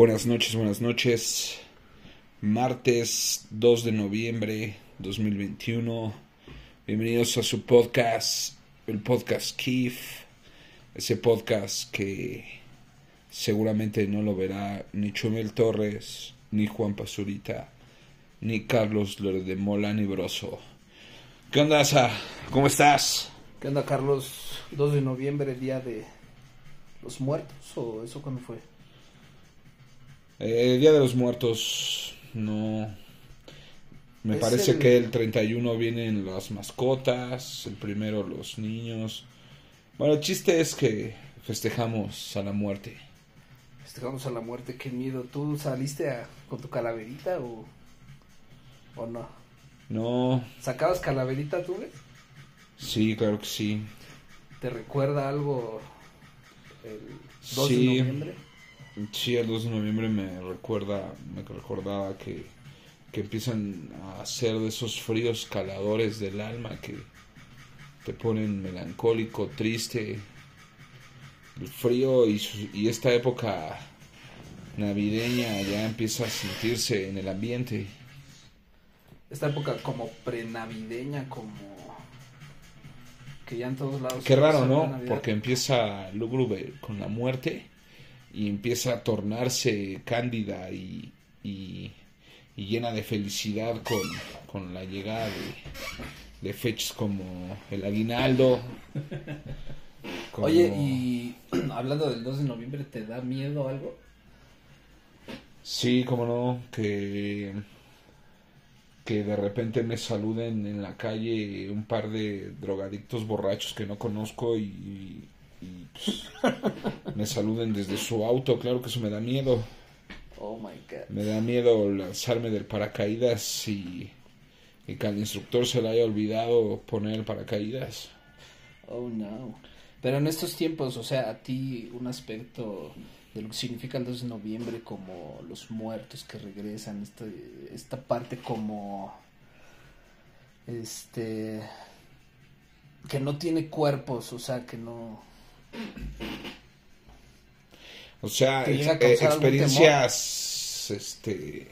Buenas noches, buenas noches. Martes 2 de noviembre 2021. Bienvenidos a su podcast, el podcast Keith. Ese podcast que seguramente no lo verá ni Chumel Torres, ni Juan Pazurita, ni Carlos de Mola, ni Broso. ¿Qué onda, Asa? ¿Cómo estás? ¿Qué onda, Carlos? 2 de noviembre, día de los muertos, o eso cuándo fue? Eh, Día de los Muertos, no. Me Es parece el- que el 31 vienen las mascotas, el primero los niños. Bueno, el chiste es que festejamos a la muerte. Festejamos a la muerte, qué miedo. ¿Tú saliste a- con tu calaverita o, o no? No, ¿Sacabas calaverita tú, güey? sí, claro que sí. ¿Te recuerda algo el 2 Sí. de noviembre? Sí, el 2 de noviembre me recuerda, me recordaba que, que empiezan a hacer de esos fríos caladores del alma que te ponen melancólico, triste. El frío y, esta época navideña ya empieza a sentirse en el ambiente. Esta época como prenavideña, como que ya en todos lados. Qué raro, ¿no? Porque empieza lúgubre con la muerte y empieza a tornarse cándida y, y, y llena de felicidad con, con la llegada de, de fechas como el aguinaldo. como- Oye, y hablando del 2 de noviembre, ¿te da miedo algo? Sí, como no, que, que de repente me saluden en la calle un par de drogadictos borrachos que no conozco y, y, pues, me saluden desde su auto, claro que eso me da miedo. Oh my god. Me da miedo lanzarme del paracaídas y, y que al instructor se le haya olvidado poner el paracaídas. Oh no. Pero en estos tiempos, o sea, a ti un aspecto de lo que significa el 2 de noviembre como los muertos que regresan, esta, esta parte como este que no tiene cuerpos, o sea, que no O sea, ¿Te llega a ex- eh, experiencias, este,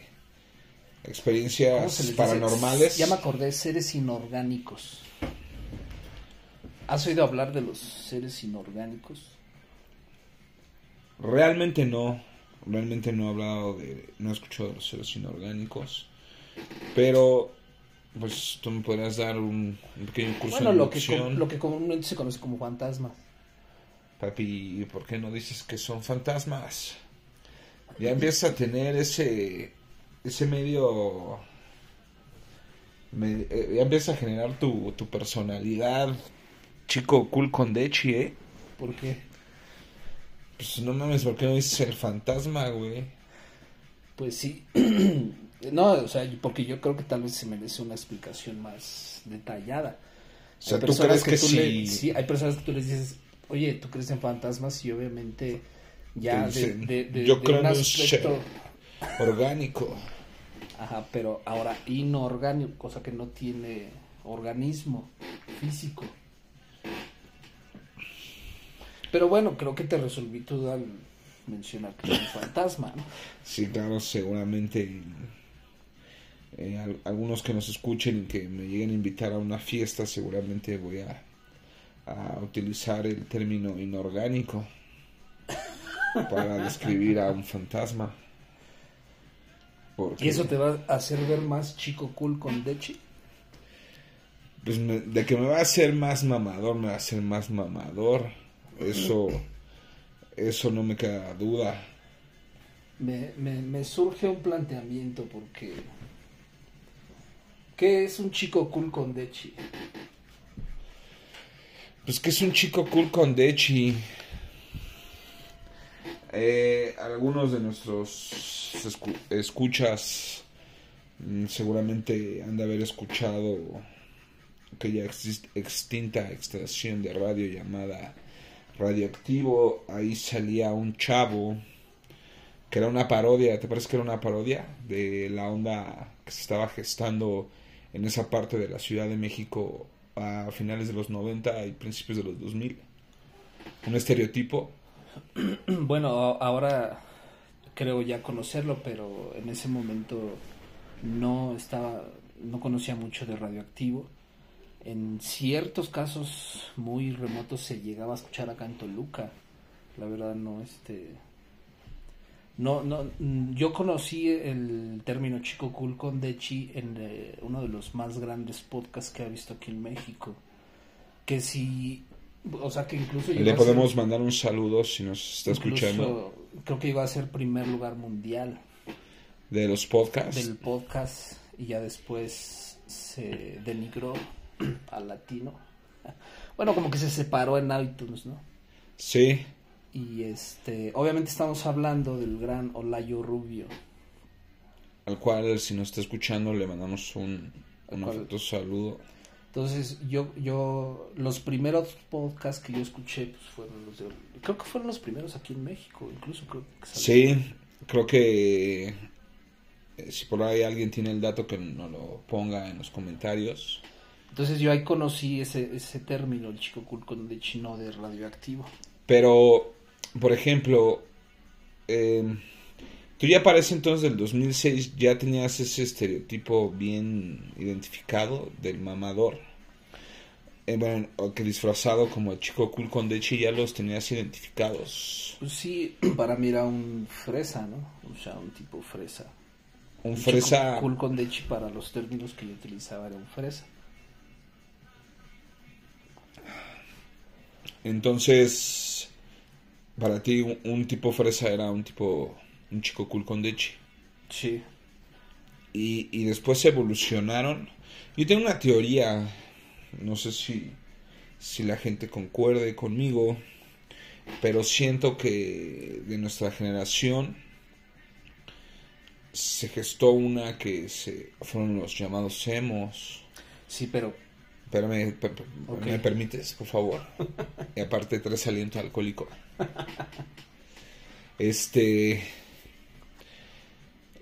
¿cómo experiencias dice? paranormales. Ya me acordé, seres inorgánicos. ¿Has oído hablar de los seres inorgánicos? Realmente no, realmente no he hablado de, no he escuchado de los seres inorgánicos, pero pues tú me podrías dar un, un pequeño curso Bueno, de lo que, lo que comúnmente se conoce como fantasmas. Papi, ¿y ¿por qué no dices que son fantasmas? Ya empiezas a tener ese, ese medio, me- eh, ya empiezas a generar tu, tu personalidad, chico cool con Dechi, ¿eh? ¿Por qué? Pues no mames, ¿por qué no dices el fantasma, güey? Pues sí. no, o sea, porque yo creo que tal vez se merece una explicación más detallada. O sea, Hay ¿tú crees que tú le- si- sí, hay personas que tú les dices, oye, tú crees en fantasmas y obviamente ya de, dicen, de, de- "Yo de creo un aspecto... Orgánico. Ajá, pero ahora inorgánico, cosa que no tiene organismo físico. Pero bueno, creo que te resolví tu duda al mencionar que es un fantasma, ¿no? Sí, claro, seguramente eh, al- algunos que nos escuchen y que me lleguen a invitar a una fiesta, seguramente voy a, a utilizar el término inorgánico para describir a un fantasma. Porque, ¿Y eso te va a hacer ver más chico cool con Dechi? pues, me- de que me va a hacer más mamador, me va a hacer más mamador. Eso, eso no me queda duda. Me, me, me surge un planteamiento porque... ¿Qué es un chico cool con Dechi? Pues que es un chico cool con Dechi. Eh, algunos de nuestros escu- escuchas mm, seguramente han de haber escuchado aquella exis- extinta estación de radio llamada Radioactivo. Ahí salía un chavo que era una parodia, ¿te parece que era una parodia? De la onda que se estaba gestando en esa parte de la Ciudad de México a finales de los 90 y principios de los 2000. Un estereotipo. Bueno, ahora creo ya conocerlo, pero en ese momento no estaba, no conocía mucho de radioactivo. En ciertos casos muy remotos se llegaba a escuchar acá en Toluca. La verdad no, este, no, no, mm, yo conocí el término chico cool con Dechi en eh, uno de los más grandes podcasts que ha visto aquí en México. Que si, o sea, que incluso... Le podemos mandar un saludo si nos está escuchando. Creo que iba a ser primer lugar mundial. De los podcasts. Del podcast y ya después se denigró al latino. Bueno, como que se separó en iTunes, ¿no? Sí. Y este, obviamente estamos hablando del gran Olayo Rubio. Al cual, si nos está escuchando, le mandamos un, un saludo. Entonces, yo, yo, los primeros podcasts que yo escuché, pues fueron los de, creo que fueron los primeros aquí en México, incluso creo que Sí, creo que eh, si por ahí alguien tiene el dato que nos lo ponga en los comentarios. Entonces yo ahí conocí ese, ese término, el chico cool con de chino de radioactivo. Pero por ejemplo, eh, tú ya parece entonces del 2006 ya tenías ese estereotipo bien identificado del mamador. Eh, bueno, que disfrazado como el chico cool con Dechi ya los tenías identificados. Sí, para mí era un fresa, ¿no? O sea, un tipo fresa. Un, fresa. cool con Dechi para los términos que yo utilizaba era un fresa. Entonces, para ti un, tipo fresa era un tipo, un chico cool con Dechi. Sí. Y, y después evolucionaron. Yo tengo una teoría, no sé si, si la gente concuerde conmigo, pero siento que de nuestra generación se gestó una que se fueron los llamados emos. Sí, pero Espérame, ¿me permites, por favor? y aparte tres aliento alcohólico. Este.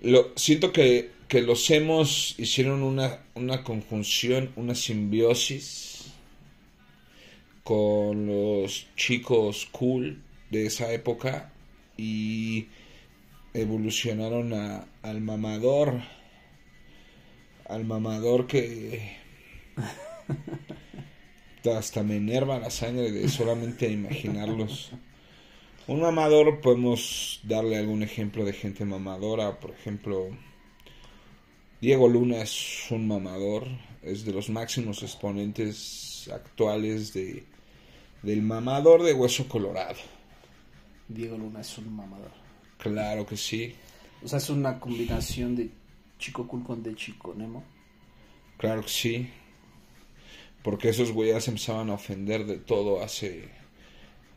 Lo, siento que, que los hemos hicieron una, una conjunción, una simbiosis con los chicos cool de esa época y evolucionaron a, al mamador. Al mamador que hasta me enerva la sangre de solamente imaginarlos. Un mamador podemos darle algún ejemplo de gente mamadora, por ejemplo, Diego Luna es un mamador, es de los máximos exponentes actuales de del mamador de hueso colorado. Diego Luna es un mamador. Claro que sí. O sea, es una combinación de chico cool con de chico Nemo. Claro que sí. Porque esos güeyes empezaban a ofender de todo hace...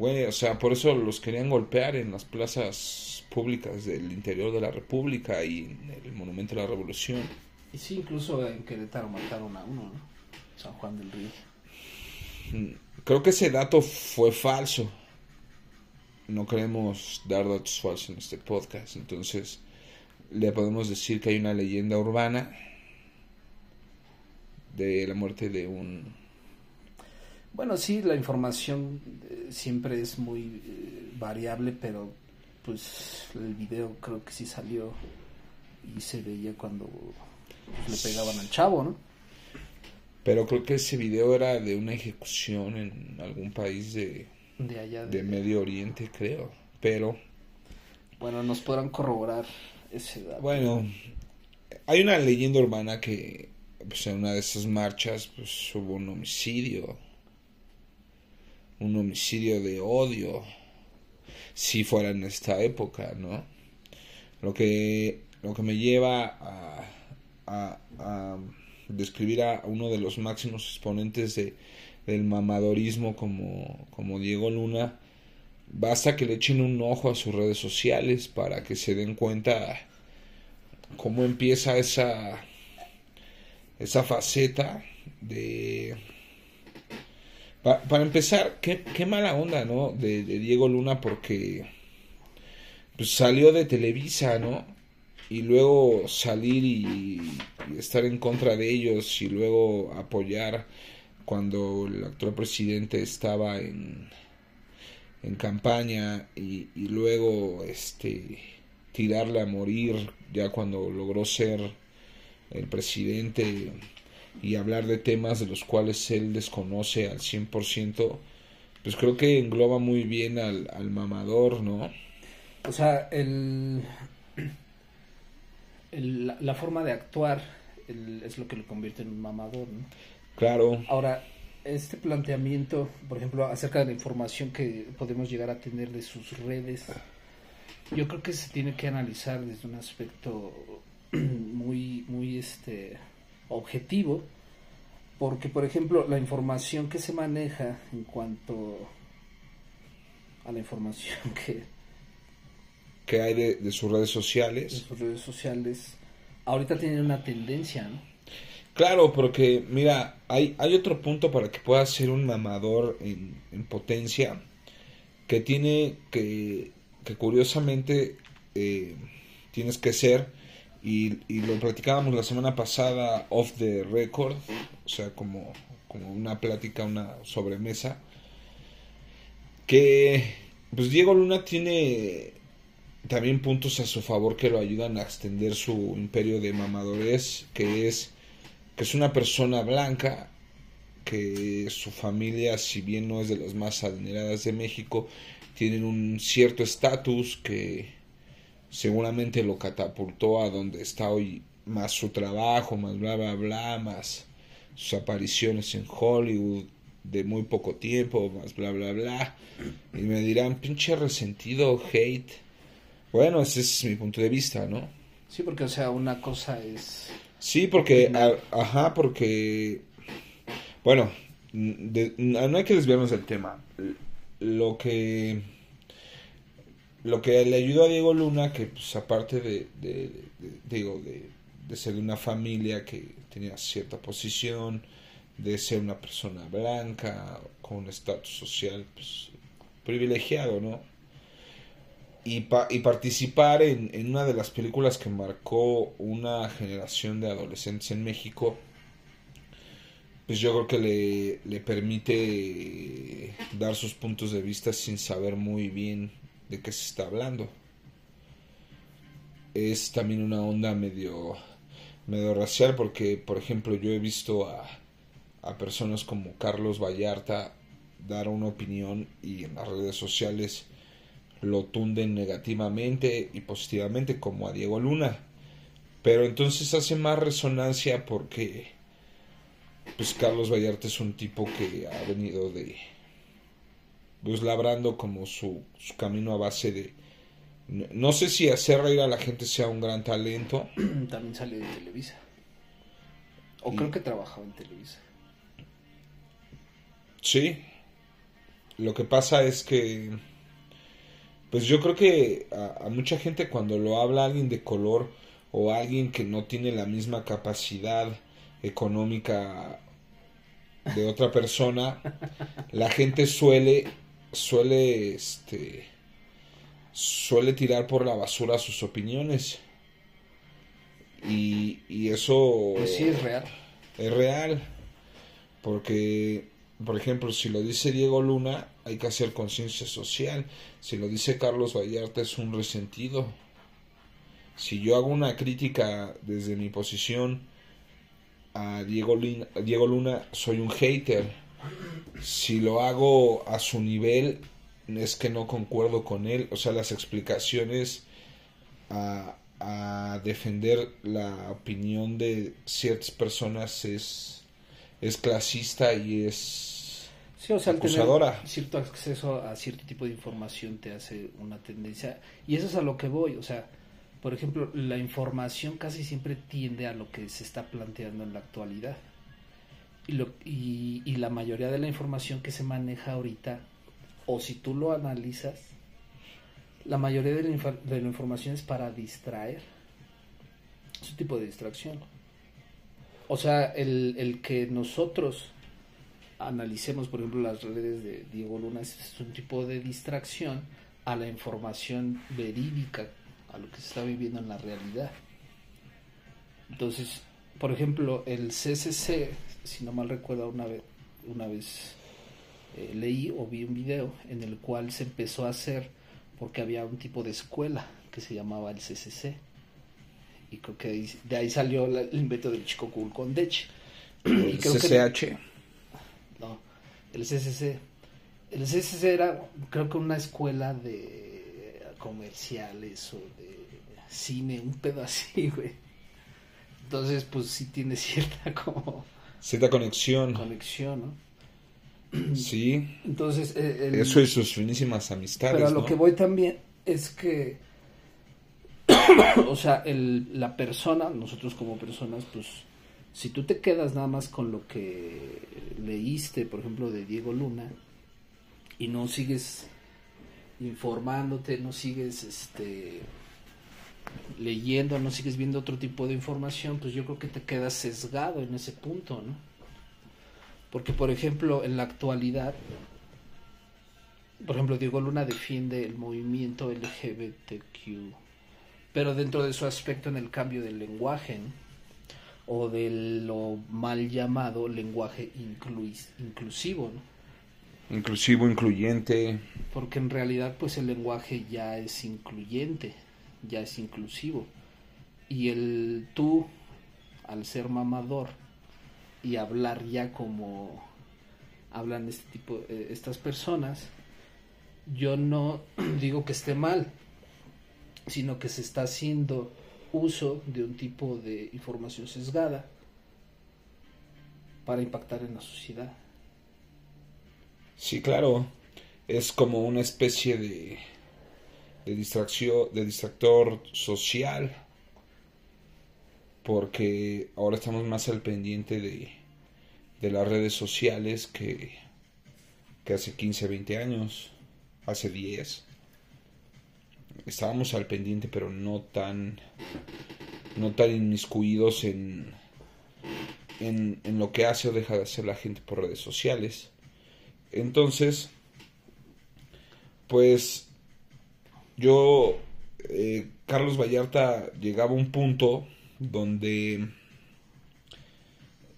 Güey, o sea, por eso los querían golpear en las plazas públicas del interior de la República y en el Monumento de la Revolución. Y sí, incluso en Querétaro mataron a uno, ¿no? San Juan del Río. Mm, creo que ese dato fue falso. No queremos dar datos falsos en este podcast, entonces le podemos decir que hay una leyenda urbana de la muerte de un bueno, sí, la información eh, siempre es muy eh, variable, pero pues el video creo que sí salió y se veía cuando le pegaban al chavo, ¿no? Pero creo que ese video era de una ejecución en algún país de, de allá de, Medio Oriente, creo. Pero bueno, nos podrán corroborar ese dato. Bueno, hay una leyenda urbana que pues, en una de esas marchas pues, hubo un homicidio un homicidio de odio si fuera en esta época, ¿no? Lo que, lo que me lleva a, a, describir a uno de los máximos exponentes de, del mamadorismo como, como Diego Luna, basta que le echen un ojo a sus redes sociales para que se den cuenta cómo empieza esa, esa faceta de para empezar, qué, qué, mala onda, ¿no? De, Diego Luna porque pues, salió de Televisa, ¿no? Y luego salir y, estar en contra de ellos y luego apoyar cuando el actual presidente estaba en, en campaña y, y luego este tirarle a morir ya cuando logró ser el presidente y hablar de temas de los cuales él desconoce al 100%, pues creo que engloba muy bien al, al mamador, ¿no? O sea, el, el- la, forma de actuar el- es lo que lo convierte en un mamador, ¿no? Claro, Ahora, este planteamiento, por ejemplo, acerca de la información que podemos llegar a tener de sus redes, yo creo que se tiene que analizar desde un aspecto muy, muy este objetivo, porque por ejemplo la información que se maneja en cuanto a la información que que hay de, de sus redes sociales. sus redes sociales ahorita tienen una tendencia, ¿no? Claro, porque mira, hay, hay otro punto para que puedas ser un mamador en, en potencia que tiene que, que curiosamente eh, tienes que ser, y, lo platicábamos la semana pasada off the record, o sea, como, como una plática, una sobremesa, que pues Diego Luna tiene también puntos a su favor que lo ayudan a extender su imperio de mamadores, que es que es una persona blanca, que su familia, si bien no es de las más adineradas de México, tienen un cierto estatus que seguramente lo catapultó a donde está hoy, más su trabajo, más bla bla bla, más sus apariciones en Hollywood de muy poco tiempo, más bla bla bla. Y me dirán, pinche resentido, hate. Bueno, ese es mi punto de vista, ¿no? Sí, porque o sea, una cosa es Sí, porque, a- ajá, porque, bueno, de- no hay que desviarnos del tema. Lo que, lo que le ayudó a Diego Luna, que pues aparte de, digo, de, de ser de una familia que tenía cierta posición, de ser una persona blanca, con un estatus social, pues, privilegiado, ¿no? y, pa- y participar en, en una de las películas que marcó una generación de adolescentes en México, pues yo creo que le, le permite dar sus puntos de vista sin saber muy bien de qué se está hablando. Es también una onda medio, medio racial porque, por ejemplo, yo he visto a, a personas como Carlos Vallarta dar una opinión y en las redes sociales lo tunden negativamente y positivamente como a Diego Luna. Pero entonces hace más resonancia porque pues Carlos Vallarta es un tipo que ha venido de pues labrando como su, su camino a base de no, sé si hacer reír a la gente sea un gran talento. también sale de Televisa. O Y- creo que trabajaba en Televisa. Sí. Lo que pasa es que pues yo creo que a, a mucha gente cuando lo habla alguien de color o alguien que no tiene la misma capacidad económica de otra persona, la gente suele suele este suele tirar por la basura sus opiniones. Y, y eso Pues sí, es real. es real. Porque, por ejemplo, si lo dice Diego Luna, hay que hacer conciencia social. Si lo dice Carlos Vallarta, es un resentido. Si yo hago una crítica desde mi posición a Diego, Lin- a Diego Luna, soy un hater. Si lo hago a su nivel, es que no concuerdo con él. O sea, las explicaciones a, a defender la opinión de ciertas personas es, es clasista y es Sí, o sea, acusadora. tener cierto acceso a cierto tipo de información te hace una tendencia. Y eso es a lo que voy. O sea, por ejemplo, la información casi siempre tiende a lo que se está planteando en la actualidad. Y, lo, y, y la mayoría de la información que se maneja ahorita, o si tú lo analizas, la mayoría de la, de la información es para distraer. Es un tipo de distracción. O sea, el, el que nosotros analicemos, por ejemplo, las redes de Diego Luna, es, es un tipo de distracción a la información verídica, a lo que se está viviendo en la realidad. Entonces, por ejemplo, el CCC, si no mal recuerdo, una vez, una vez eh, leí o vi un video en el cual se empezó a hacer porque había un tipo de escuela que se llamaba el CCC. Y creo que de ahí salió el invento del chico cool con Dech. El CCH. no, el CCC. El CCC era, creo que una escuela de comerciales o de cine, un pedo así, güey. Entonces, pues sí tiene cierta como... Cierta conexión. Conexión, ¿no? Sí. Entonces, eh, eso y sus finísimas amistades. Pero a lo que voy también es que, o sea, el, la persona, nosotros como personas, pues, si tú te quedas nada más con lo que leíste, por ejemplo, de Diego Luna, y no sigues informándote, no sigues, este, leyendo, no sigues viendo otro tipo de información, pues yo creo que te quedas sesgado en ese punto, ¿no? Porque, por ejemplo, en la actualidad, por ejemplo, Diego Luna defiende el movimiento LGBTQ, pero dentro de su aspecto en el cambio del lenguaje, o de lo mal llamado lenguaje inclusivo, ¿no? Inclusivo, incluyente. Porque en realidad, pues el lenguaje ya es incluyente, ya es inclusivo. Y el tú, al ser mamador, y hablar ya como hablan este tipo eh, estas personas yo no digo que esté mal sino que se está haciendo uso de un tipo de información sesgada para impactar en la sociedad sí claro es como una especie de de distracción de distractor social porque ahora estamos más al pendiente de, de las redes sociales que, que hace 15, 20 años, hace 10. Estábamos al pendiente, pero no tan, no tan inmiscuidos en, en, en lo que hace o deja de hacer la gente por redes sociales. Entonces, pues yo, eh, Carlos Vallarta llegaba a un punto donde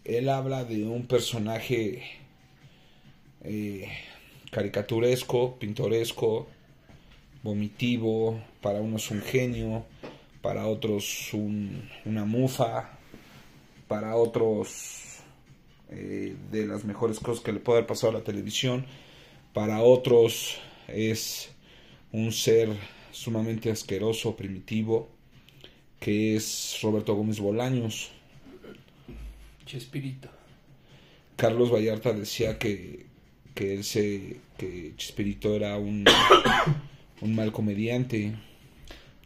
él habla de un personaje eh, caricaturesco, pintoresco, vomitivo, para unos un genio, para otros un, una mufa, para otros eh, de las mejores cosas que le puede haber pasado a la televisión, para otros es un ser sumamente asqueroso, primitivo, que es Roberto Gómez Bolaños. Chespirito. Carlos Vallarta decía que, que él se, que Chespirito era un, un mal comediante.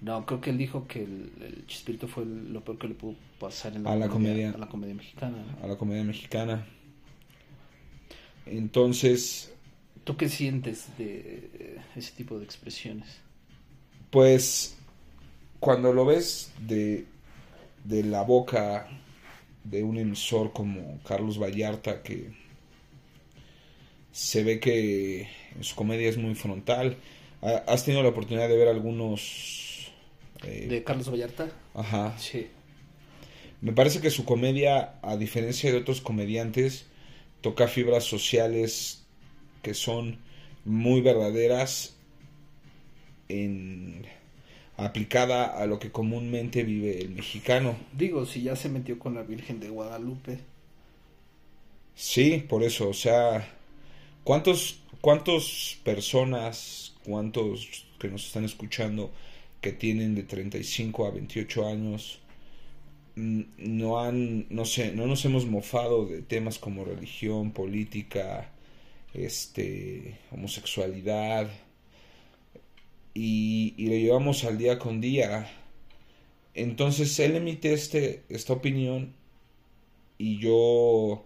No, creo que él dijo que el, el Chespirito fue lo peor que le pudo pasar en la, a la comedia, a la comedia mexicana. A la comedia mexicana. Entonces... ¿Tú qué sientes de ese tipo de expresiones? Pues cuando lo ves de, de la boca de un emisor como Carlos Vallarta, que se ve que en su comedia es muy frontal. ¿Has tenido la oportunidad de ver algunos... Eh, ¿De Carlos Vallarta? Ajá. Sí. Me parece que su comedia, a diferencia de otros comediantes, toca fibras sociales que son muy verdaderas en aplicada a lo que comúnmente vive el mexicano. Digo, si ya se metió con la Virgen de Guadalupe. Sí, por eso, o sea, ¿cuántos, cuántos personas, cuántos que nos están escuchando que tienen de 35 a 28 años no han, no sé, no nos hemos mofado de temas como religión, política, este, homosexualidad, y, lo llevamos al día con día. Entonces él emite este, esta opinión y yo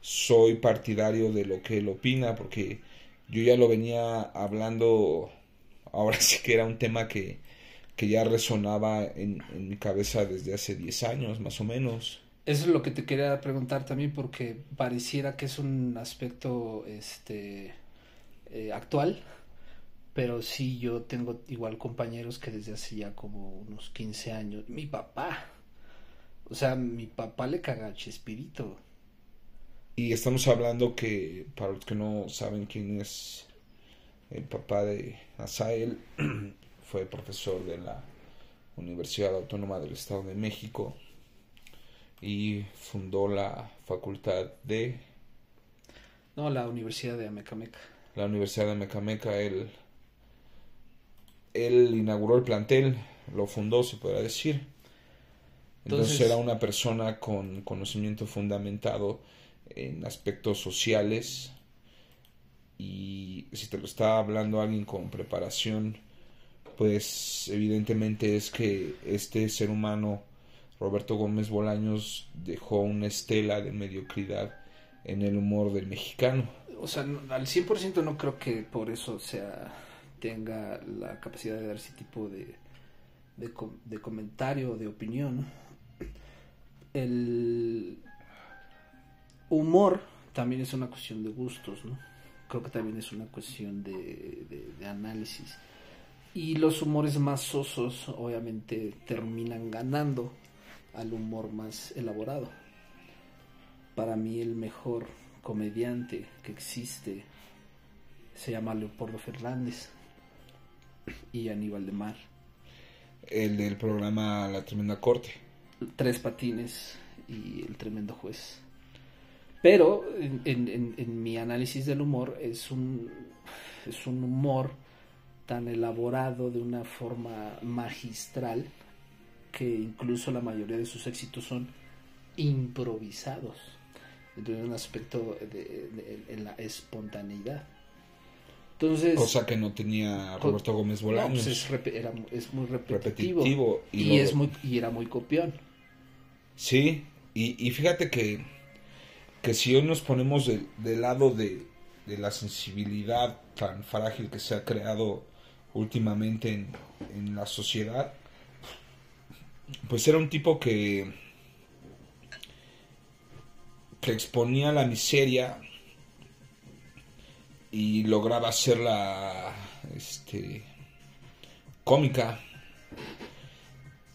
soy partidario de lo que él opina porque yo ya lo venía hablando, ahora sí que era un tema que, que ya resonaba en, en mi cabeza desde hace 10 años más o menos. Eso es lo que te quería preguntar también porque pareciera que es un aspecto este eh, actual pero sí, yo tengo igual compañeros que desde hace ya como unos 15 años. Mi papá. O sea, mi papá le caga a Chespirito. Y estamos hablando que, para los que no saben quién es el papá de Asael, fue profesor de la Universidad Autónoma del Estado de México y fundó la facultad de... No, la Universidad de Amecameca. La Universidad de Amecameca, él, él inauguró el plantel, lo fundó, se podrá decir. Entonces, Entonces era una persona con conocimiento fundamentado en aspectos sociales y si te lo está hablando alguien con preparación, pues evidentemente es que este ser humano, Roberto Gómez Bolaños, dejó una estela de mediocridad en el humor del mexicano. O sea, al 100% no creo que por eso sea tenga la capacidad de dar ese tipo de, de, de comentario, de opinión. El humor también es una cuestión de gustos, ¿no? creo que también es una cuestión de, análisis. Y los humores más sosos obviamente terminan ganando al humor más elaborado. Para mí el mejor comediante que existe se llama Leopoldo Fernández y Aníbal de Mar. El del programa La Tremenda Corte. Tres patines y el tremendo juez. Pero en, mi análisis del humor es un, es un humor tan elaborado de una forma magistral que incluso la mayoría de sus éxitos son improvisados. Entonces, un aspecto de, la espontaneidad. Entonces, Cosa que no tenía Roberto Gómez Bolaños. Pues es, muy repetitivo, y, es muy, y era muy copión. Sí, y, y fíjate que que si hoy nos ponemos del lado de, la sensibilidad tan frágil que se ha creado últimamente en, la sociedad, pues era un tipo que, que exponía la miseria y lograba hacerla este, cómica.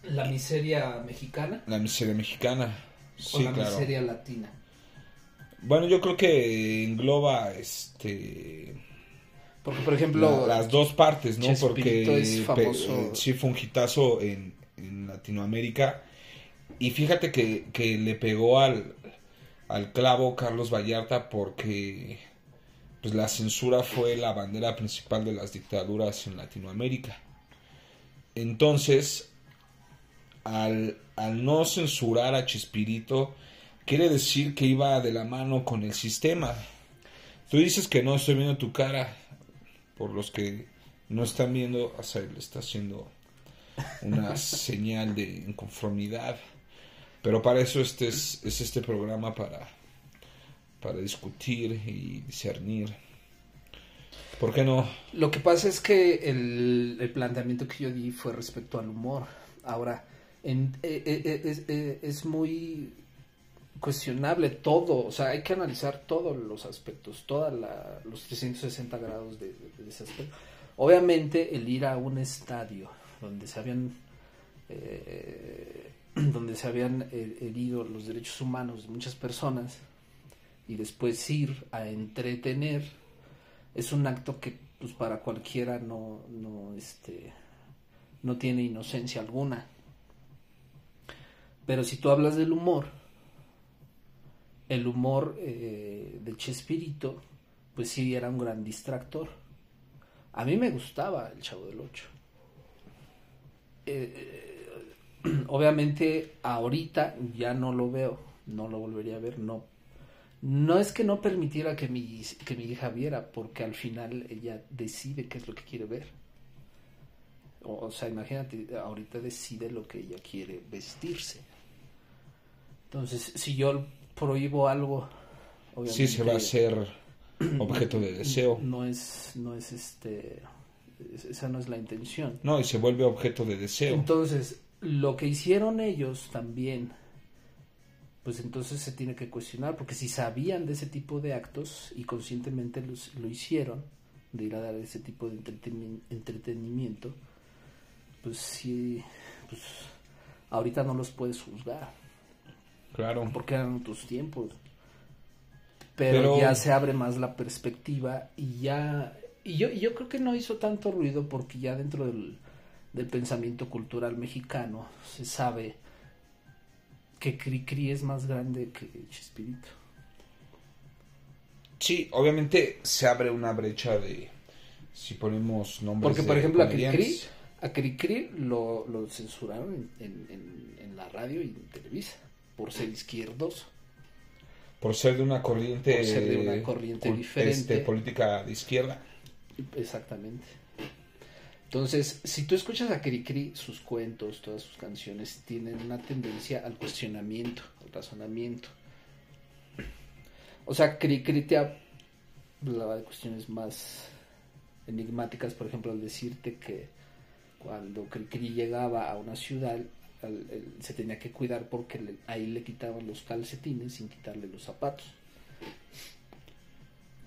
¿La miseria mexicana? La miseria mexicana. O la miseria latina. Bueno, yo creo que engloba este. Porque, por ejemplo. las dos partes, ¿no? Porque. Es famoso. sí, fue un hitazo en, Latinoamérica. Y fíjate que, que le pegó al, al clavo Carlos Vallarta porque. Pues la censura fue la bandera principal de las dictaduras en Latinoamérica. Entonces, al, al no censurar a Chespirito quiere decir que iba de la mano con el sistema. Tú dices que no estoy viendo tu cara. Por los que no están viendo, Azael está haciendo una señal de inconformidad. Pero para eso este es, este programa para, para discutir y discernir. ¿Por qué no? Lo que pasa es que el, planteamiento que yo di fue respecto al humor. Ahora, en, eh, eh, eh, es muy cuestionable todo, o sea, hay que analizar todos los aspectos, todos los 360 grados de, ese aspecto. Obviamente el ir a un estadio donde se habían eh, donde se habían herido los derechos humanos de muchas personas y después ir a entretener es un acto que pues para cualquiera no no este no tiene inocencia alguna. Pero si tú hablas del humor, el humor eh, de Chespirito, pues sí era un gran distractor. A mí me gustaba el Chavo del Ocho. Eh, obviamente ahorita ya no lo veo, no lo volvería a ver, no. No es que no permitiera que mi, que mi hija viera, porque al final ella decide qué es lo que quiere ver. O, o sea, imagínate, ahorita decide lo que ella quiere vestirse. Entonces, si yo prohíbo algo, obviamente. Sí, se va a hacer objeto de deseo. No es, no es este, esa no es la intención. No, y se vuelve objeto de deseo. Entonces, lo que hicieron ellos también, pues entonces se tiene que cuestionar, porque si sabían de ese tipo de actos y conscientemente los, lo hicieron, de ir a dar ese tipo de entretenimiento, pues sí, pues ahorita no los puedes juzgar. Claro. Porque eran otros tiempos. Pero, ya se abre más la perspectiva y ya... Y yo, yo creo que no hizo tanto ruido porque ya dentro del, del pensamiento cultural mexicano, se sabe que Cricri es más grande que Chespirito. Sí, obviamente se abre una brecha de si ponemos nombres. Porque, por ejemplo, a. Cricri, a lo, lo censuraron en, en- en la radio y en Televisa por ser izquierdoso. Por ser de una corriente. Por ser de una corriente cul- diferente. este, política de izquierda. Exactamente. Entonces, si tú escuchas a Cricri, sus cuentos, todas sus canciones tienen una tendencia al cuestionamiento, al razonamiento. O sea, Cricri te hablaba de cuestiones más enigmáticas, por ejemplo, al decirte que cuando Cricri llegaba a una ciudad, se tenía que cuidar porque ahí le quitaban los calcetines sin quitarle los zapatos.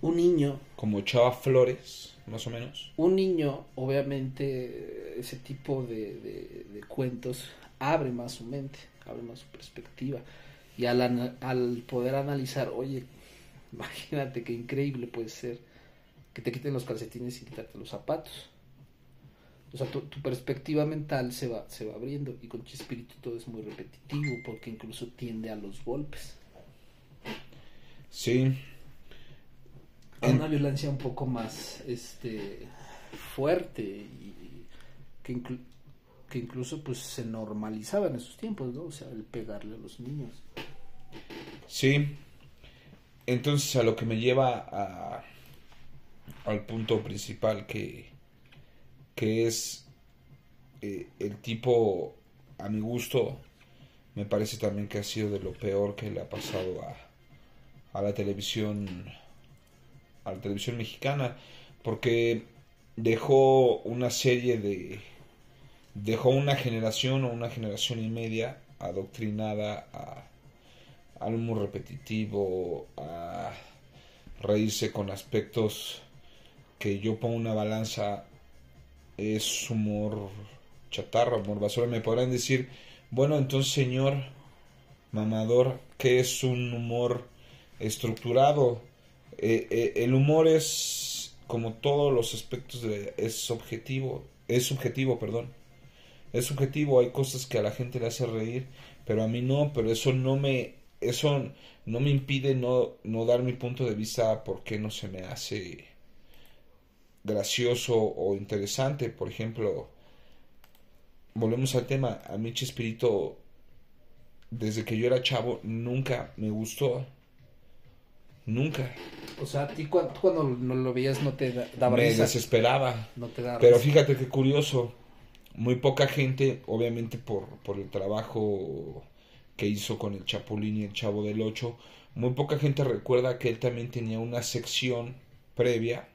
Un niño Como Chava Flores, más o menos. un niño, obviamente, ese tipo de, de- de cuentos abre más su mente, abre más su perspectiva. Y al, ana- al poder analizar, oye, imagínate qué increíble puede ser que te quiten los calcetines sin quitarte los zapatos. O sea, tu, tu perspectiva mental se va, se va abriendo y con Chespirito todo es muy repetitivo porque incluso tiende a los golpes. Sí. A una violencia un poco más este fuerte y que, inclu- que incluso pues se normalizaba en esos tiempos, ¿no? O sea, el pegarle a los niños. Sí. Entonces a lo que me lleva a, al punto principal que, que es eh, el tipo, a mi gusto, me parece también que ha sido de lo peor que le ha pasado a, a la televisión, a la televisión mexicana, porque dejó una serie de, dejó una generación o una generación y media adoctrinada a al humor repetitivo, a reírse con aspectos que yo pongo una balanza, es humor chatarra, humor basura. Me podrán decir, bueno, entonces señor mamador, ¿qué es un humor estructurado? Eh, eh, el humor es, como todos los aspectos, de, es objetivo, es subjetivo, perdón. Es subjetivo, hay cosas que a la gente le hace reír, pero a mí no, pero eso no me eso no me impide no, no dar mi punto de vista porque no se me hace gracioso o interesante. Por ejemplo, volvemos al tema, a mí Chespirito, desde que yo era chavo, nunca me gustó. Nunca. O sea, a ti cu- tú cuando no lo veías no te da- daba Me risa. desesperaba. No te daba Pero risa. fíjate qué curioso, muy poca gente, obviamente por, por el trabajo que hizo con el Chapulín y el Chavo del Ocho, muy poca gente recuerda que él también tenía una sección previa,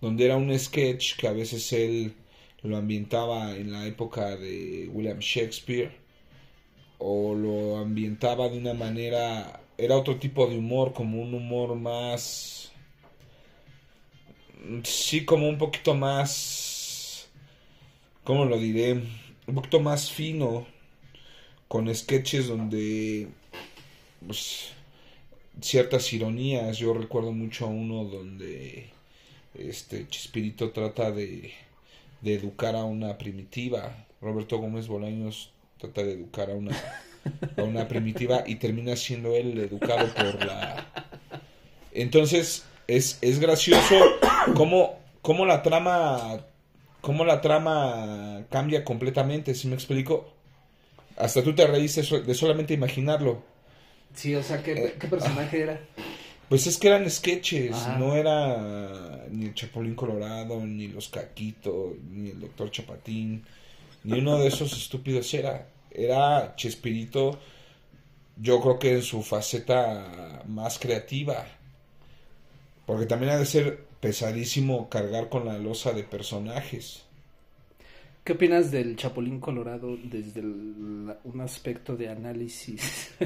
donde era un sketch que a veces él lo ambientaba en la época de William Shakespeare, o lo ambientaba de una manera, era otro tipo de humor, como un humor más sí como un poquito más cómo lo diré un poquito más fino con sketches donde pues ciertas ironías. Yo recuerdo mucho a uno donde este Chispirito trata de, de educar a una primitiva. Roberto Gómez Bolaños trata de educar a una a una primitiva y termina siendo él educado por la entonces es, es gracioso cómo, cómo la trama cómo la trama cambia completamente, ¿sí me explico? Hasta tú te reíste de solamente imaginarlo. Sí, o sea, ¿qué, Eh, qué personaje era? Pues es que eran sketches, Ajá. no era ni el Chapulín Colorado, ni los Caquitos, ni el Doctor Chapatín, ni uno de esos estúpidos era. Era Chespirito, yo creo que en su faceta más creativa. Porque también ha de ser pesadísimo cargar con la losa de personajes. ¿Qué opinas del Chapulín Colorado desde el- un aspecto de análisis?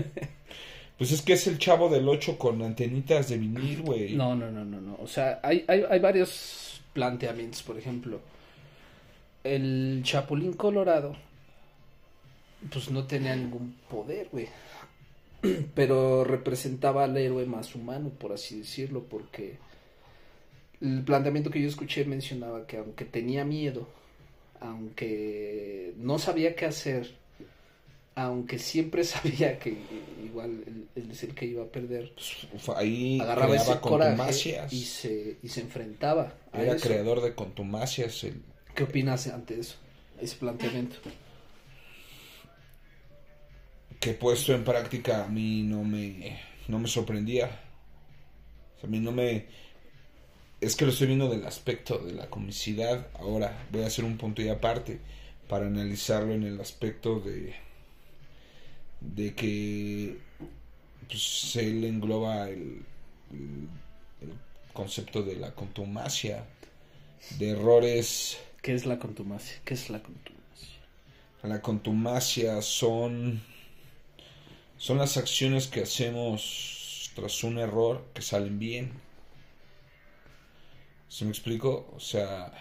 Pues es que es el chavo del 8 con antenitas de vinil, güey. No, no, no, no, no. O sea, hay, hay, hay varios planteamientos. Por ejemplo, el Chapulín Colorado, pues no tenía ningún poder, güey. Pero representaba al héroe más humano, por así decirlo, porque el planteamiento que yo escuché mencionaba que aunque tenía miedo, aunque no sabía qué hacer, aunque siempre sabía que igual él, es el que iba a perder, Pues, ahí agarraba ese coraje y se, y se enfrentaba a Era eso. creador de contumacias. el- ¿Qué opinas ante eso? Ese planteamiento. Que puesto en práctica a mí no me, no me sorprendía. O sea, a mí no me... Es que lo estoy viendo del aspecto de la comicidad. Ahora voy a hacer un punto y aparte para analizarlo en el aspecto de de que pues, él engloba el, el, el concepto de la contumacia, de errores. ¿Qué es la contumacia? ¿Qué es la contumacia? La contumacia son son las acciones que hacemos tras un error que salen bien. ¿Se me explico? O sea,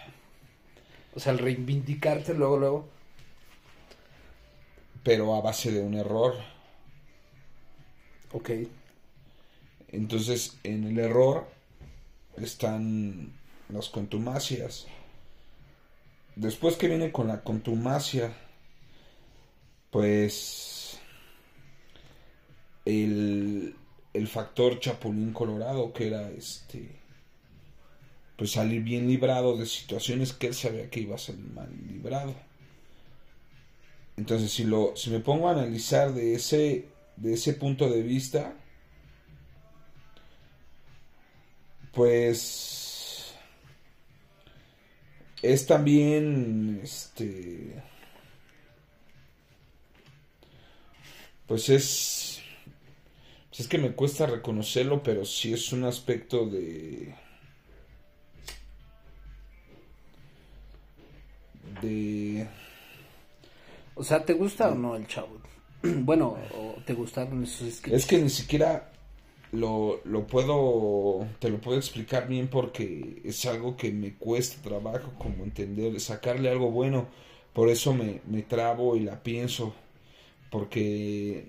O sea, el reivindicarte luego, luego. pero a base de un error. Ok. Entonces, en el error están las contumacias. Después que viene con la contumacia, pues el, el factor Chapulín Colorado, que era este, pues salir bien librado de situaciones que él sabía que iba a salir mal librado. Entonces, si lo, si me pongo a analizar de ese, de ese punto de vista, pues es también este pues es pues es que me cuesta reconocerlo pero sí es un aspecto de de O sea, ¿te gusta o no el chavo? bueno, ¿o ¿te gustaron esos sketches? Es que ni siquiera lo, lo puedo, te lo puedo explicar bien porque es algo que me cuesta trabajo como entender, sacarle algo bueno. Por eso me, me trabo y la pienso. Porque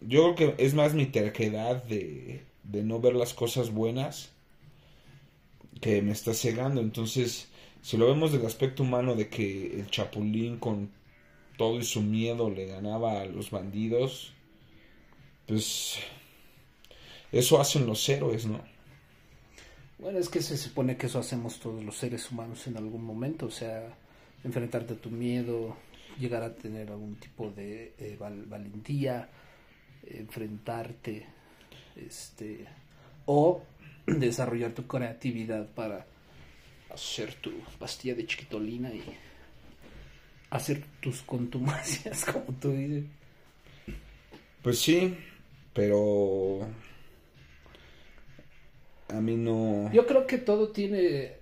yo creo que es más mi terquedad de, de no ver las cosas buenas que me está cegando. Entonces, si lo vemos del aspecto humano de que el chapulín con todo y su miedo le ganaba a los bandidos, pues eso hacen los héroes, ¿no? Bueno, es que se supone que eso hacemos todos los seres humanos en algún momento, o sea, enfrentarte a tu miedo, llegar a tener algún tipo de eh, val- valentía, enfrentarte, este, o desarrollar tu creatividad para hacer tu pastilla de chiquitolina y hacer tus contumacias, como tú dices. Pues sí, pero a mí no... Yo creo que todo tiene,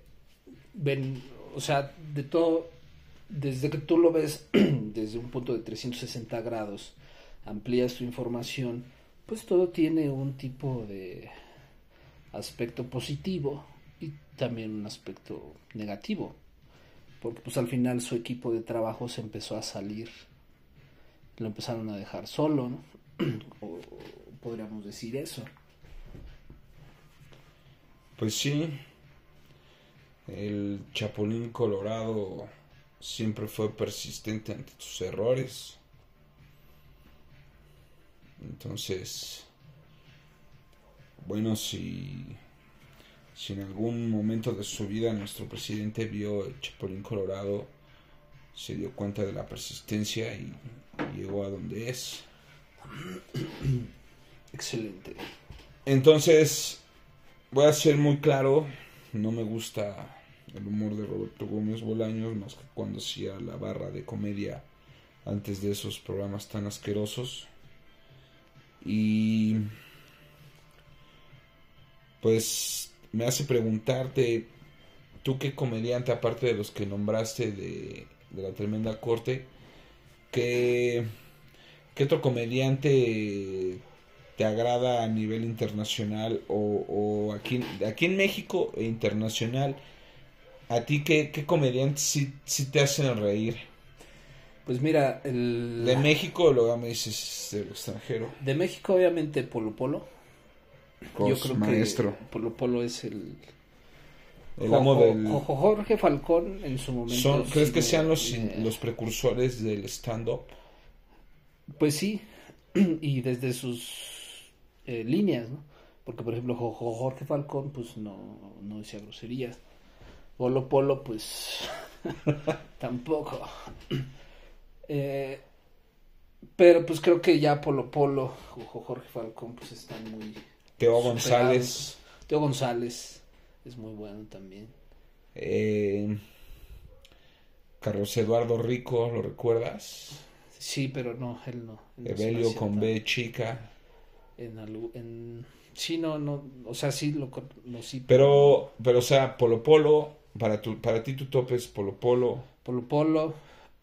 ven, o sea, de todo, desde que tú lo ves desde un punto de 360 grados, amplías tu información, pues todo tiene un tipo de aspecto positivo y también un aspecto negativo, porque pues al final su equipo de trabajo se empezó a salir, lo empezaron a dejar solo, o podríamos decir eso. Pues sí, el Chapulín Colorado siempre fue persistente ante sus errores. Entonces, bueno, si, si en algún momento de su vida nuestro presidente vio el Chapulín Colorado, se dio cuenta de la persistencia y llegó a donde es. Excelente. Entonces, voy a ser muy claro, no me gusta el humor de Roberto Gómez Bolaños más que cuando hacía la barra de comedia antes de esos programas tan asquerosos. Y pues me hace preguntarte, tú qué comediante, aparte de los que nombraste de, de la tremenda corte, ¿qué, qué otro comediante te agrada a nivel internacional o, o aquí, aquí en México e internacional? ¿A ti qué, qué comediantes te hacen reír? Pues mira, el... De México, luego me dices del extranjero. De México, obviamente, Polo Polo. Yo creo maestro. que Polo Polo es el, El amo del... Jo- Jorge Falcón en su momento. Son, ¿Crees que sean los, me- los precursores del stand-up? Pues sí, y desde sus eh, líneas, ¿no? Porque, por ejemplo, Jo- Jo- Jorge Falcón, pues no, no decía groserías. Polo Polo, pues tampoco. Eh, pero pues creo que ya Polo Polo, Jo- Jorge Falcón, pues están muy... Teo superados. González. Teo González es muy bueno también. eh, Carlos Eduardo Rico, ¿lo recuerdas? Sí, pero no, él no. él Evelio con B chica. En, en... Sí, no, no, o sea, sí lo, lo sí. Pero, pero o sea, Polo Polo, para, tu, para ti tu tope es Polo Polo, Polo Polo,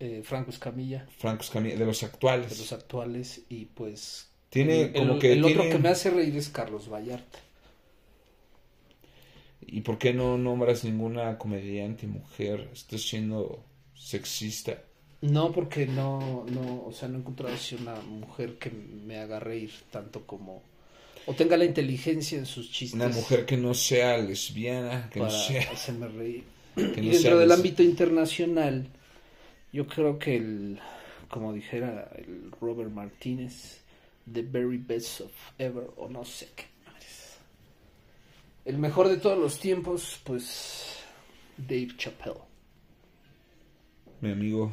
eh, Franco Escamilla, Franco Escamilla, de los de actuales. los actuales, y pues... Tiene el, como que el otro que me hace reír es Carlos Vallarta. ¿Y por qué no nombras ninguna comediante mujer? ¿Estás siendo sexista? No, porque no, no, o sea, no he encontrado así una mujer que me haga reír tanto como... O tenga la inteligencia en sus chistes Una mujer que no sea lesbiana, que para no sea... hacerme reír. que y no dentro sea del ámbito internacional, yo creo que el, como dijera el Robert Martínez, The Very Best of Ever, o no sé qué. El mejor de todos los tiempos, pues Dave Chappelle. Mi amigo,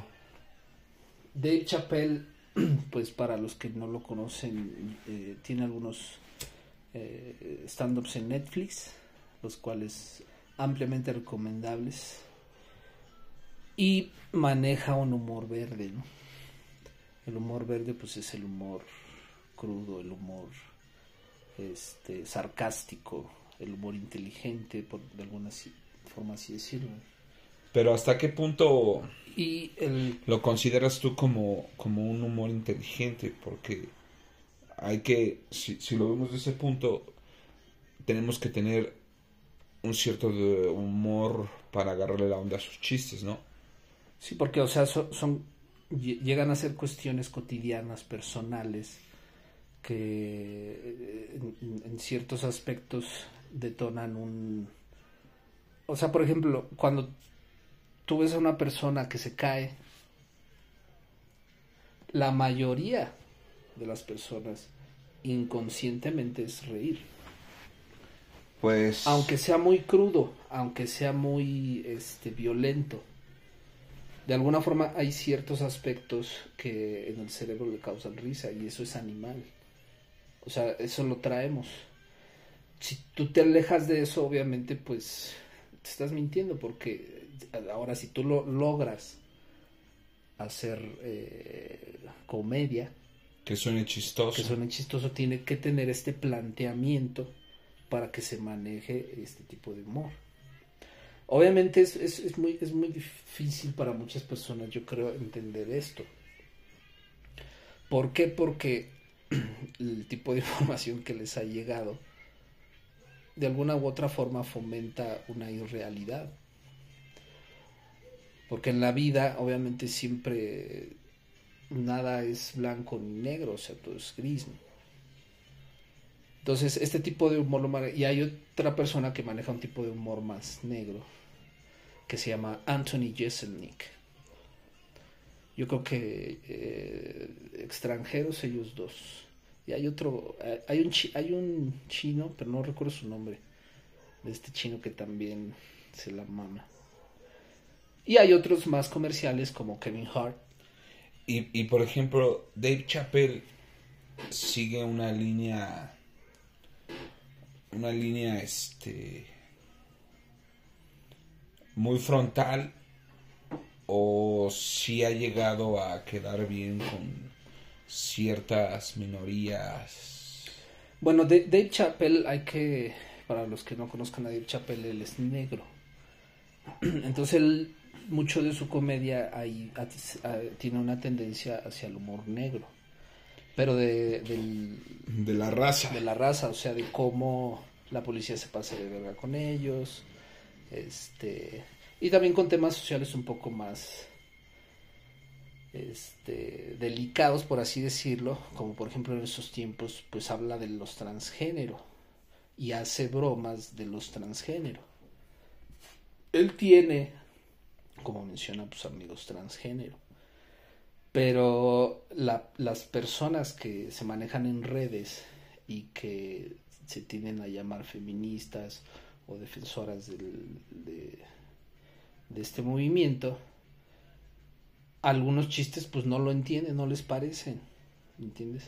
Dave Chappelle, pues para los que no lo conocen, eh, tiene algunos eh, stand-ups en Netflix, los cuales ampliamente recomendables. Y maneja un humor verde, ¿no? El humor verde, pues es el humor crudo, el humor este, sarcástico, el humor inteligente, por de alguna forma así decirlo. pero ¿hasta qué punto Y el lo consideras tú como, como un humor inteligente? Porque hay que, si, si lo vemos de ese punto, tenemos que tener un cierto de humor para agarrarle la onda a sus chistes, ¿no? Sí, porque, o sea, so- son, lle- llegan a ser cuestiones cotidianas, personales, que eh, en, en ciertos aspectos detonan un... O sea, por ejemplo, cuando tú ves a una persona que se cae, la mayoría de las personas inconscientemente es reír. Pues... Aunque sea muy crudo, aunque sea muy este, violento, de alguna forma hay ciertos aspectos que en el cerebro le causan risa y eso es animal. O sea, eso lo traemos. Si tú te alejas de eso, obviamente, pues te estás mintiendo porque ahora si tú lo logras hacer eh, comedia, Que suene chistoso. que suene chistoso, tiene que tener este planteamiento para que se maneje este tipo de humor. Obviamente es, es, es muy, es muy difícil para muchas personas, yo creo, entender esto. ¿Por qué? Porque el tipo de información que les ha llegado de alguna u otra forma fomenta una irrealidad. Porque en la vida, obviamente, siempre nada es blanco ni negro, o sea, todo es gris. Entonces, este tipo de humor lo mane- Y hay otra persona que maneja un tipo de humor más negro, que se llama Anthony Jeselnik. Yo creo que eh, extranjeros ellos dos. Y hay otro, eh, hay un, hay un chino, pero no recuerdo su nombre, de este chino que también se la mama. Y hay otros más comerciales como Kevin Hart. Y, y por ejemplo, Dave Chappelle sigue una línea. Una línea, este. Muy frontal. O si ha llegado a quedar bien con ciertas minorías. Bueno, de- Dave Chappelle hay que, para los que no conozcan a Dave Chappelle, él es negro. Entonces él, mucho de su comedia atis- ah, tiene una tendencia hacia el humor negro. Pero de, del, De la raza. de la raza, o sea, de cómo la policía se pasa de verga con ellos. Este, y también con temas sociales un poco más este, delicados, por así decirlo, como por ejemplo en esos tiempos, pues habla de los transgénero y hace bromas de los transgénero. él tiene, como menciona, pues amigos transgénero. Pero la, las personas que se manejan en redes y que se tienden a llamar feministas o defensoras del, de, de este movimiento, algunos chistes pues no lo entienden, no les parecen, ¿entiendes?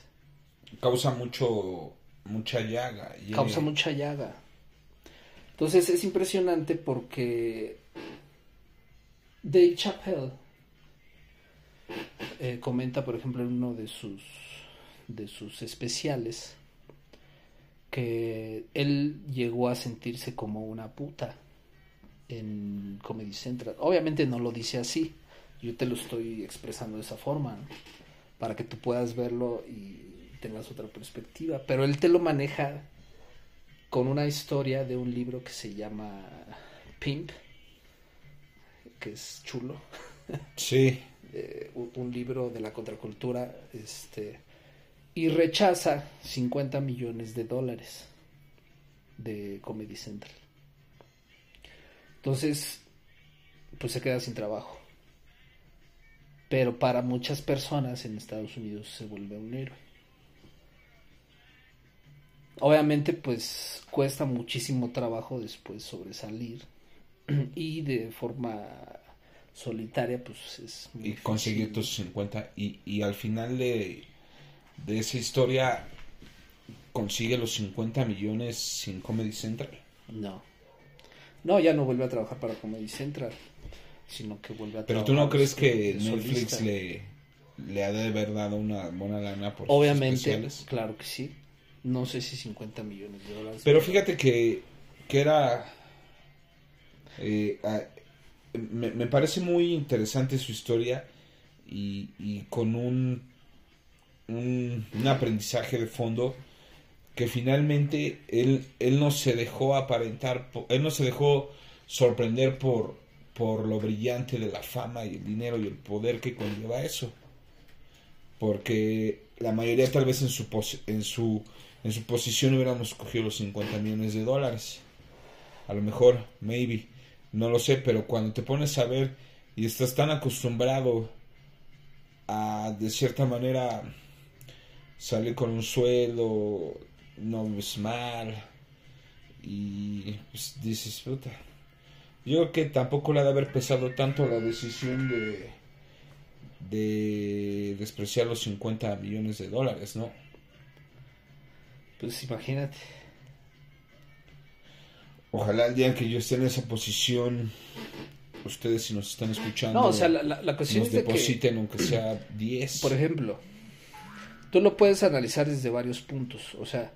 Causa mucho, mucha llaga. Causa mucha llaga. Entonces es impresionante porque Dave Chappelle eh, comenta, por ejemplo, en uno de sus de sus especiales que él llegó a sentirse como una puta en Comedy Central. Obviamente no lo dice así, yo te lo estoy expresando de esa forma, para que tú puedas verlo y tengas otra perspectiva, pero él te lo maneja con una historia de un libro que se llama Pimp, que es chulo. Sí. Eh, un, libro de la contracultura, este, y rechaza 50 millones de dólares de Comedy Central. Entonces, pues se queda sin trabajo. Pero para muchas personas en Estados Unidos se vuelve un héroe. Obviamente, pues cuesta muchísimo trabajo después sobresalir y de forma solitaria, pues es muy Y conseguir tus 50 y, y al final de, de esa historia consigue los 50 millones sin Comedy Central. No. No, ya no vuelve a trabajar para Comedy Central, sino que vuelve a Pero tú no crees que Netflix le, le ha de haber dado una buena lana por Obviamente, claro que sí. No sé si 50 millones de dólares. Pero fíjate que, que era... Eh, me, me, parece muy interesante su historia y, y con un, un, aprendizaje de fondo que finalmente él, él no se dejó aparentar, él no se dejó sorprender por, por lo brillante de la fama y el dinero y el poder que conlleva eso. Porque la mayoría tal vez en su, en su, en su posición hubiéramos cogido los 50 millones de dólares. A lo mejor, maybe no lo sé, pero cuando te pones a ver y estás tan acostumbrado a de cierta manera salir con un sueldo, no ves mal y pues, dices, puta. Yo creo que tampoco le ha de haber pesado tanto la decisión de de despreciar los 50 millones de dólares, ¿no? Pues imagínate. Ojalá el día en que yo esté en esa posición, ustedes si nos están escuchando, no, o sea, la, la, cuestión nos depositen aunque sea 10. Por ejemplo, tú lo puedes analizar desde varios puntos. O sea,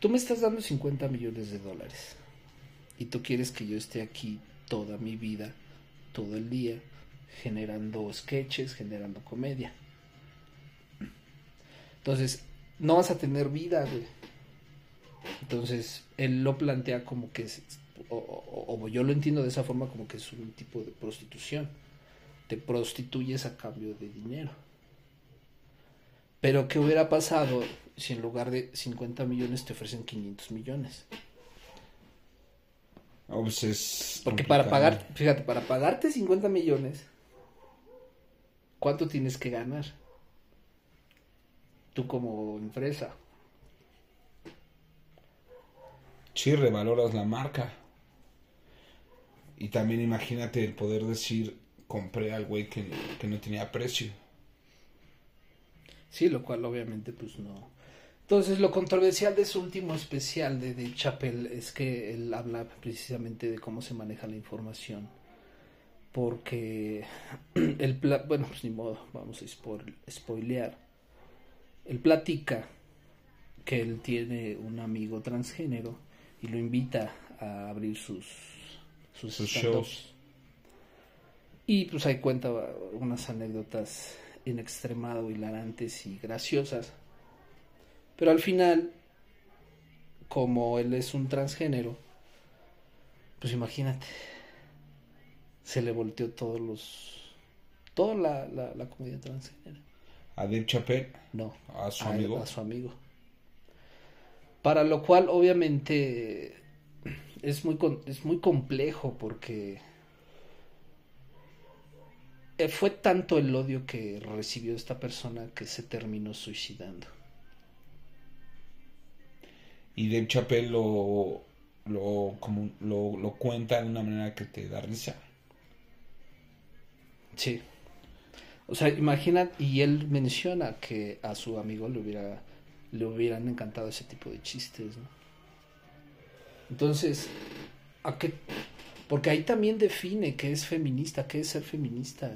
tú me estás dando 50 millones de dólares y tú quieres que yo esté aquí toda mi vida, todo el día, generando sketches, generando comedia. Entonces, no vas a tener vida, entonces, él lo plantea como que es, o, yo lo entiendo de esa forma como que es un tipo de prostitución. Te prostituyes a cambio de dinero. Pero, ¿qué hubiera pasado si en lugar de 50 millones te ofrecen 500 millones? Pues Porque para pagar, fíjate, para pagarte 50 millones, ¿cuánto tienes que ganar? Tú como empresa. sí revaloras la marca. Y también imagínate el poder decir, compré al güey que, no tenía precio. Sí, lo cual obviamente pues no. Entonces lo controversial de su último especial de, de Chappell es que él habla precisamente de cómo se maneja la información. Porque el bueno, pues ni modo, vamos a spoilear. Él platica que él tiene un amigo transgénero y lo invita a abrir sus, sus, shows. Y pues ahí cuenta unas anécdotas en extremado hilarantes y graciosas. Pero al final, como él es un transgénero, pues imagínate, se le volteó todos los. toda la, la, la comedia transgénero. ¿A Dave Chappelle? No. ¿A su amigo? A su amigo. Para lo cual, obviamente, es muy, es muy complejo porque fue tanto el odio que recibió esta persona que se terminó suicidando. Y Dave Chappelle lo, lo, como, lo, lo cuenta de una manera que te da risa. Sí. O sea, imagina, y él menciona que a su amigo le hubiera le hubieran encantado ese tipo de chistes, ¿no? Entonces, ¿a qué? Porque ahí también define qué es feminista, qué es ser feminista.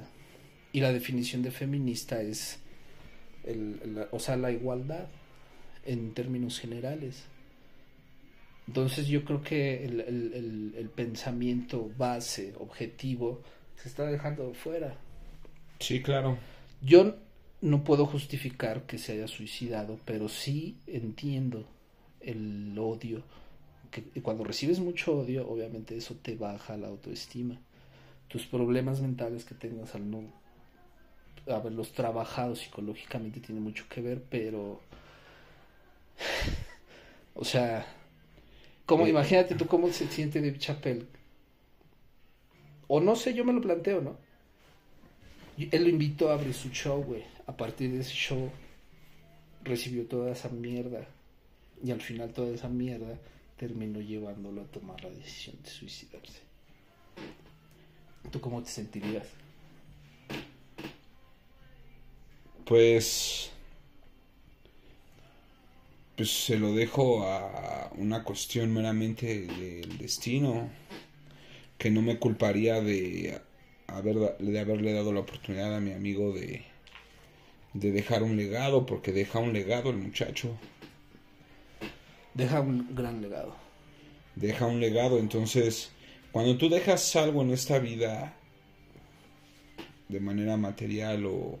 Y la definición de feminista es, el, o sea, la igualdad en términos generales. Entonces yo creo que el, el, el, pensamiento base, objetivo, se está dejando fuera. Sí, claro. Yo no puedo justificar que se haya suicidado, pero sí entiendo el odio. Que cuando recibes mucho odio, obviamente eso te baja la autoestima. Tus problemas mentales que tengas al no haberlos trabajado psicológicamente tiene mucho que ver, pero. o sea, como, eh, imagínate tú cómo se siente de Chappelle. O no sé, yo me lo planteo, ¿no? Él lo invitó a abrir su show, güey. A partir de ese show recibió toda esa mierda. Y al final toda esa mierda terminó llevándolo a tomar la decisión de suicidarse. ¿Tú cómo te sentirías? Pues pues se lo dejo a una cuestión meramente del destino, que no me culparía de, haber, de haberle dado la oportunidad a mi amigo de, de dejar un legado, porque deja un legado el muchacho. Deja un gran legado. Deja un legado, entonces, cuando tú dejas algo en esta vida, de manera material o,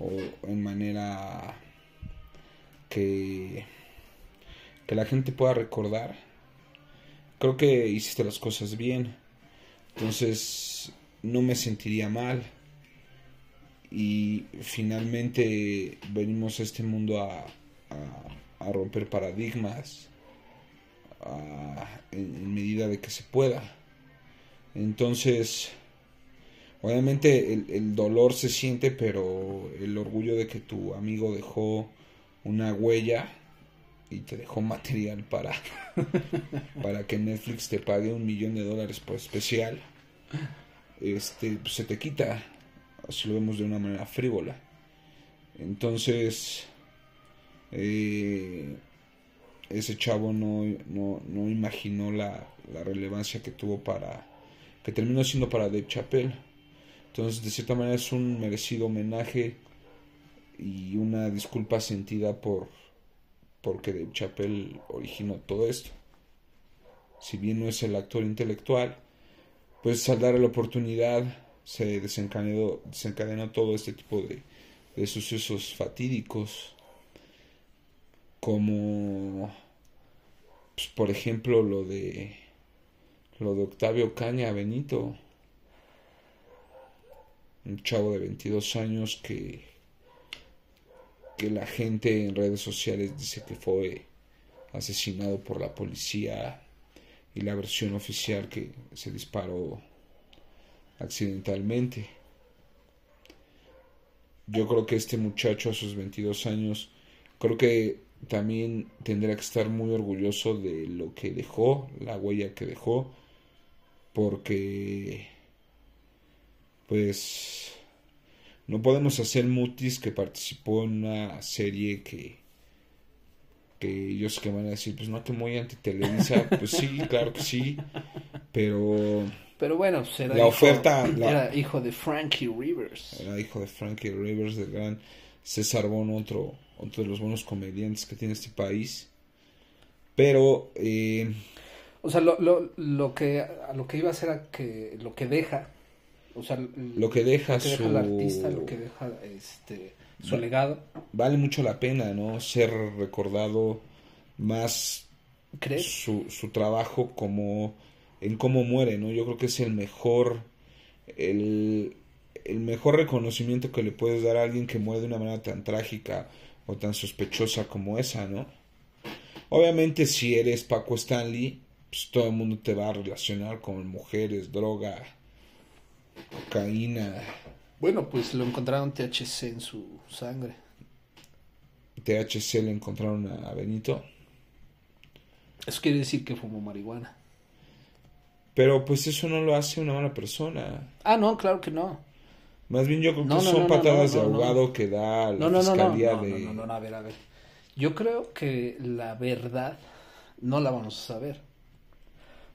o en manera que, que la gente pueda recordar. Creo que hiciste las cosas bien. Entonces no me sentiría mal. Y finalmente venimos a este mundo a, a, romper paradigmas en, medida de que se pueda. Entonces, obviamente el, dolor se siente, pero el orgullo de que tu amigo dejó una huella y te dejó material para, para que Netflix te pague un millón de dólares por especial, este, pues, se te quita, si lo vemos de una manera frívola. Entonces, eh, ese chavo no, no, no imaginó la, la, relevancia que tuvo para, que terminó siendo para Dave Chappelle. Entonces, de cierta manera es un merecido homenaje y una disculpa sentida por porque Dave Chappelle originó todo esto. Si bien no es el actor intelectual, pues al darle la oportunidad se desencadenó, desencadenó todo este tipo de, de sucesos fatídicos, como pues, por ejemplo lo de lo de Octavio Caña Benito, un chavo de 22 años que que la gente en redes sociales dice que fue asesinado por la policía y la versión oficial que se disparó accidentalmente. Yo creo que este muchacho a sus 22 años, creo que también tendrá que estar muy orgulloso de lo que dejó, la huella que dejó, porque pues no podemos hacer Mutis que participó en una serie que que ellos que van a decir, pues no que muy anti Televisa, pues sí, claro que sí, pero pero bueno, será la oferta era hijo de Frankie Rivers. Era hijo de Frankie Rivers, del gran César Bono, otro otro de los buenos comediantes que tiene este país. Pero eh, o sea, lo, lo, lo que a lo que iba a ser a que lo que deja o sea, lo que deja, su... el artista, lo que deja este, su legado. Vale mucho la pena, ¿no? Ser recordado más su, su trabajo como en cómo muere, ¿no? Yo creo que es el mejor, el, el mejor reconocimiento que le puedes dar a alguien que muere de una manera tan trágica o tan sospechosa como esa, ¿no? Obviamente si eres Paco Stanley, pues todo el mundo te va a relacionar con mujeres, droga, cocaína. Bueno, pues lo encontraron THC en su sangre. THC le encontraron a Benito. Eso quiere decir que fumó marihuana. Pero pues eso no lo hace una mala persona. Ah, no, claro que no. Más bien yo creo No, que no, son no, patadas de ahogado que da la No, no, no, no, fiscalía no, de... no, no, no, a ver, a ver. Yo creo que la verdad no la vamos a saber.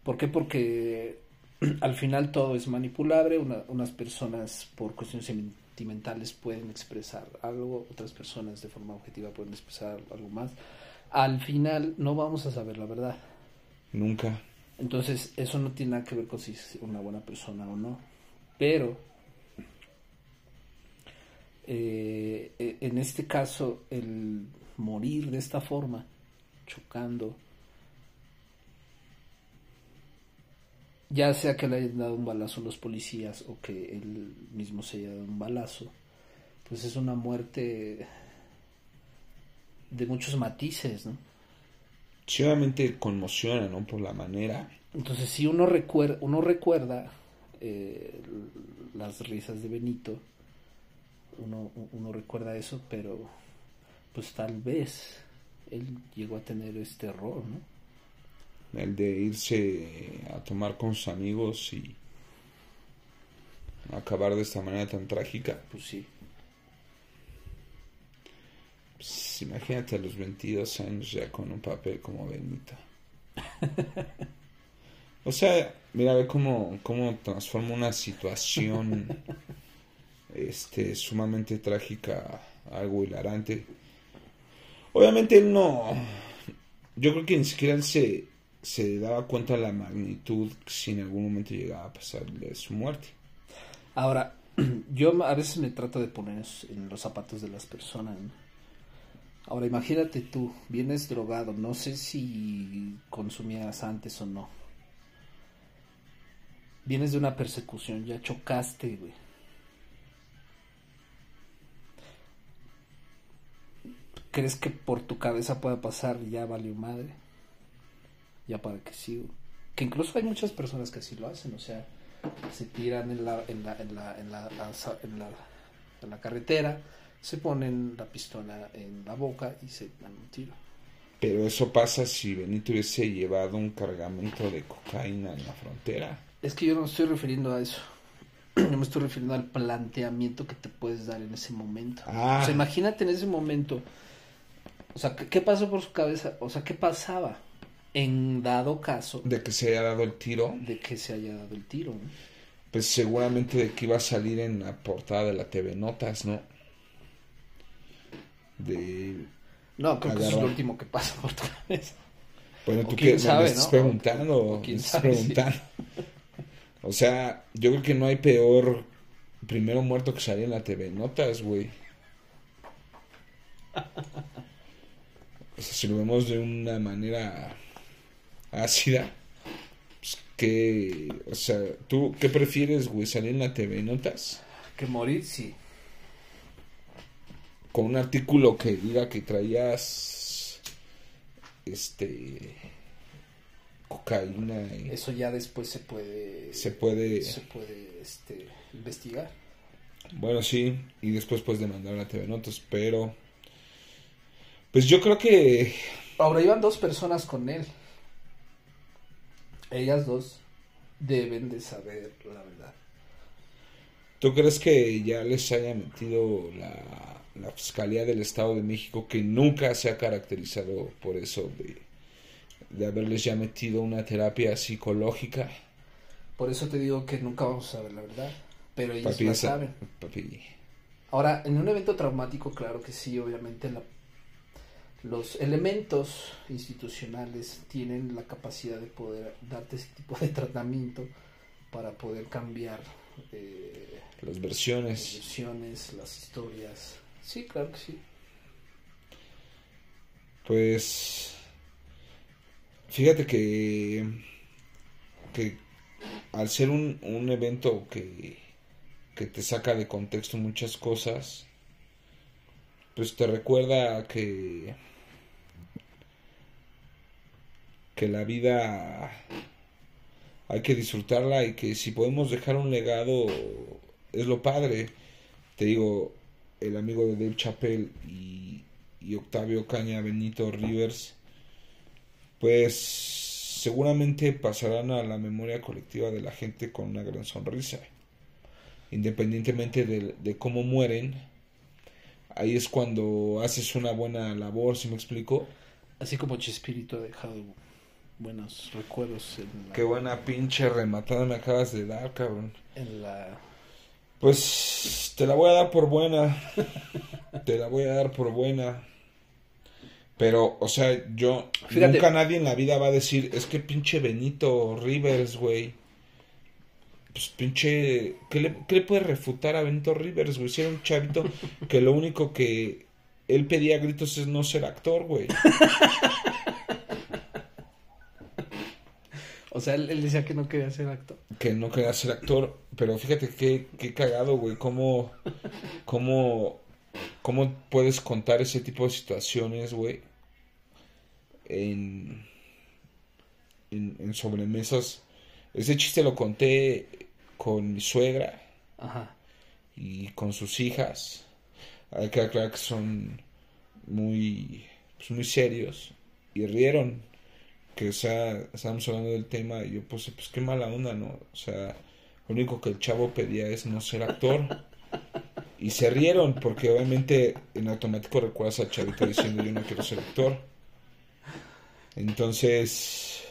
¿Por qué? Porque al final todo es manipulable. Una- unas personas por cuestiones sentimentales pueden expresar algo, otras personas de forma objetiva pueden expresar algo más. Al final no vamos a saber la verdad. Nunca. Entonces, eso no tiene nada que ver con si es una buena persona o no. Pero, eh, eh, en este caso, el morir de esta forma, chocando, ya sea que le hayan dado un balazo los policías o que él mismo se haya dado un balazo, pues es una muerte de muchos matices, ¿no? Sí, obviamente conmociona, ¿no? Por la manera. Entonces, si uno recuerda, uno recuerda eh, las risas de Benito, uno, uno recuerda eso, pero pues tal vez él llegó a tener este error, ¿no? El de irse a tomar con sus amigos y acabar de esta manera tan trágica. Pues sí. Pues, imagínate a los 22 años ya con un papel como Benito. O sea, mira, ve cómo, cómo transforma una situación este, sumamente trágica a algo hilarante. Obviamente él no... Yo creo que ni siquiera él se, se daba cuenta de la magnitud si en algún momento llegaba a pasarle su muerte. Ahora, yo a veces me trato de poner en los zapatos de las personas. Ahora, imagínate tú, vienes drogado, no sé si consumías antes o no. Vienes de una persecución, ya chocaste, güey. ¿Crees que por tu cabeza pueda pasar ya valió madre? Ya para que sigo. Que incluso hay muchas personas que así lo hacen, o sea, se tiran en la, en la, en la, en la, en la, en la carretera, se ponen la pistola en la boca y se dan un tiro. Pero eso pasa si Benito hubiese llevado un cargamento de cocaína en la frontera. Es que yo no me estoy refiriendo a eso. Yo me estoy refiriendo al planteamiento que te puedes dar en ese momento. Ah. O sea, imagínate en ese momento. O sea, ¿qué, qué pasó por su cabeza? O sea, ¿qué pasaba en dado caso De que se haya dado el tiro, de que se haya dado el tiro? ¿no? pues seguramente de que iba a salir en la portada de la TV Notas, ¿no? De... No, creo que eso es lo último que pasa por tu cabeza. Bueno, tú que sabe, me estás ¿no? preguntando, O- quién estás sabe, sí. preguntando. O sea, yo creo que no hay peor primero muerto que salir en la TV Notas, güey. O sea, si lo vemos de una manera ácida, pues que, o sea, ¿tú qué prefieres, güey? ¿Salir en la TV Notas? Que morir, sí. Con un artículo que diga que traías, este, cocaína y Eso ya después se puede. se puede... se puede este, investigar. Bueno, sí, y después puedes demandar a la TV Notas, pero... Pues yo creo que... Ahora iban dos personas con él. Ellas dos deben de saber la verdad. ¿Tú crees que ya les haya metido la, la Fiscalía del Estado de México que nunca se ha caracterizado por eso de, de haberles ya metido una terapia psicológica? Por eso te digo que nunca vamos a saber la verdad. Pero ellos Papi, la saben. papi, Ahora, en un evento traumático, claro que sí, obviamente la- los elementos institucionales tienen la capacidad de poder darte ese tipo de tratamiento para poder cambiar eh, las las versiones. versiones, las historias. Sí, claro que sí. Pues... Fíjate que... Que al ser un, un evento que, que te saca de contexto muchas cosas, pues te recuerda que que la vida hay que disfrutarla y que si podemos dejar un legado es lo padre. Te digo, el amigo de Dave Chappelle y, Octavio Caña Benito Rivers, pues seguramente pasarán a la memoria colectiva de la gente con una gran sonrisa. Independientemente de, de cómo mueren, ahí es cuando haces una buena labor, ¿si me explico? Así como Chespirito ha dejado buenos recuerdos en la, Qué buena pinche rematada me acabas de dar, cabrón. en la Pues te la voy a dar por buena. te la voy a dar por buena. Pero, o sea, yo Fíjate. nunca nadie en la vida va a decir, es que pinche Benito Rivers, güey. Pues pinche, ¿qué le, qué le puede refutar a Benito Rivers, güey? Si era un chavito que lo único que él pedía a gritos es no ser actor, güey. O sea, él, él decía que no quería ser actor. que no quería ser actor, pero fíjate qué, qué cagado, güey, cómo, cómo, cómo puedes contar ese tipo de situaciones, güey, en, en, en sobremesas. Ese chiste lo conté con mi suegra Ajá. y con sus hijas. Hay que aclarar que son muy, pues, muy serios y rieron que sea, estábamos hablando del tema y yo puse, pues qué mala onda, ¿no? O sea, lo único que el chavo pedía es no ser actor. Y se rieron porque obviamente en automático recuerdas al chavito diciendo yo no quiero ser actor. Entonces,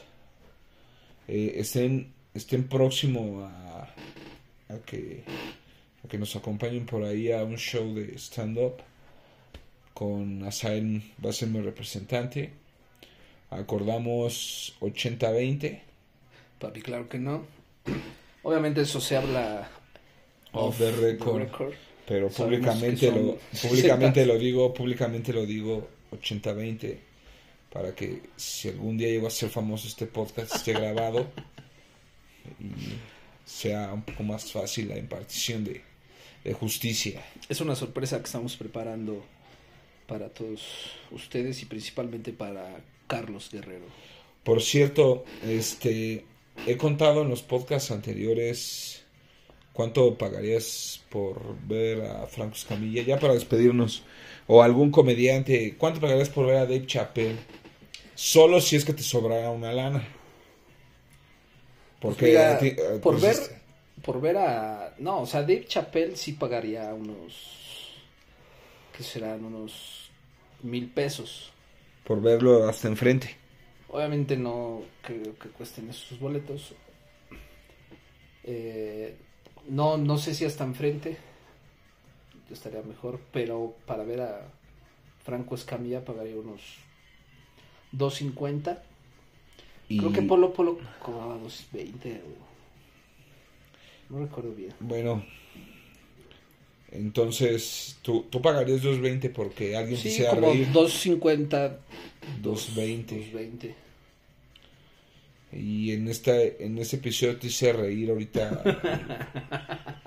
eh, estén, estén próximo a, a que, a que nos acompañen por ahí a un show de stand-up con Asael va a ser mi representante. Acordamos 80-20 Papi, claro que no. Obviamente eso se habla off the record, record. pero públicamente son lo públicamente 60. lo digo, públicamente lo digo 80-20 para que si algún día llego a ser famoso este podcast esté grabado y sea un poco más fácil la impartición de, de justicia. Es una sorpresa que estamos preparando para todos ustedes y principalmente para Carlos Guerrero. Por cierto, este he contado en los podcasts anteriores cuánto pagarías por ver a Franco Escamilla ya para despedirnos o algún comediante, cuánto pagarías por ver a Dave Chappelle solo si es que te sobrara una lana. Porque Mira, a ti, eh, por pues, ver por ver a no, o sea, Dave Chappelle sí pagaría unos que serán unos mil pesos. Por verlo hasta enfrente. Obviamente no creo que cuesten esos boletos. Eh, no, no sé si hasta enfrente. Estaría mejor. Pero para ver a Franco Escamilla pagaría unos 2.50. Y Creo que Polo Polo cobraba 2.20. o- No recuerdo bien. bueno, entonces tú, tú pagarías 2.20 porque alguien Sí, hiciera como reír. 2.50. 2.20. 2.20. Y en esta en este episodio te hice reír ahorita.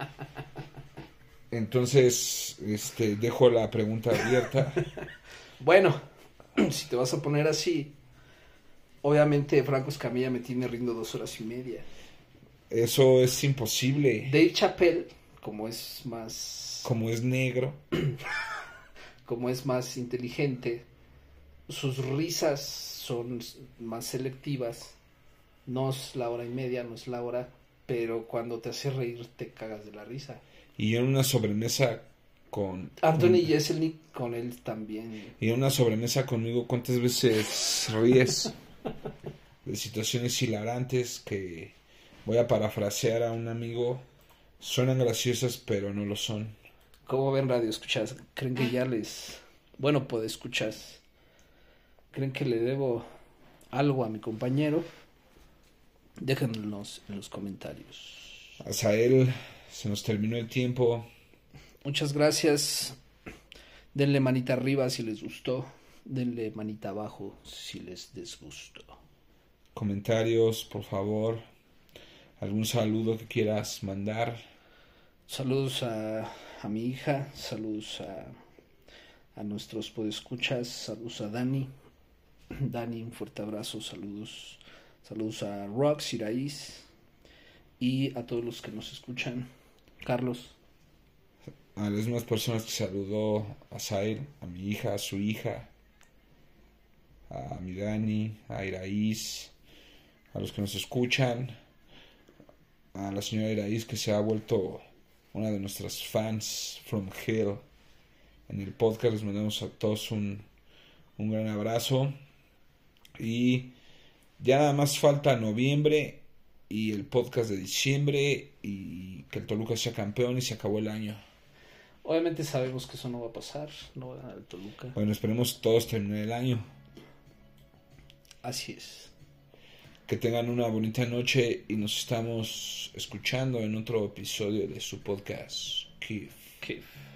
Entonces, este dejo la pregunta abierta. Bueno, si te vas a poner así, obviamente Franco Escamilla me tiene rindo dos horas y media. Eso es imposible. Dave Chappelle, como es más, Como es negro, como es más inteligente, sus risas son más selectivas. No es la hora y media, no es la hora, pero cuando te hace reír te cagas de la risa. y en una sobremesa con Anthony Jeselnik con él también. y en una sobremesa conmigo, ¿cuántas veces ríes de situaciones hilarantes que voy a parafrasear a un amigo? Suenan graciosas, pero no lo son. ¿Cómo ven radio escuchas? ¿Creen que ya les... Bueno, pues escuchas. ¿Creen que le debo algo a mi compañero? Déjenlos en los comentarios. Él se nos terminó el tiempo. Muchas gracias. Denle manita arriba si les gustó. Denle manita abajo si les desgustó. Comentarios, por favor. Algún saludo que quieras mandar. Saludos a, a mi hija, saludos a, a nuestros podescuchas, saludos a Dani. Dani, un fuerte abrazo, saludos. Saludos a Rox, Iraís y a todos los que nos escuchan. Carlos. A las mismas personas que saludó a Zair, a mi hija, a su hija, a mi Dani, a Iraís, a los que nos escuchan, a la señora Iraís que se ha vuelto una de nuestras fans from hell en el podcast. Les mandamos a todos un, un gran abrazo. Y ya nada más falta noviembre y el podcast de diciembre y que el Toluca sea campeón y se acabó el año. Obviamente sabemos que eso no va a pasar, no va a ganar el Toluca. Bueno, esperemos todos terminar el año. Así es. Que tengan una bonita noche y nos estamos escuchando en otro episodio de su podcast, Kif. Kif.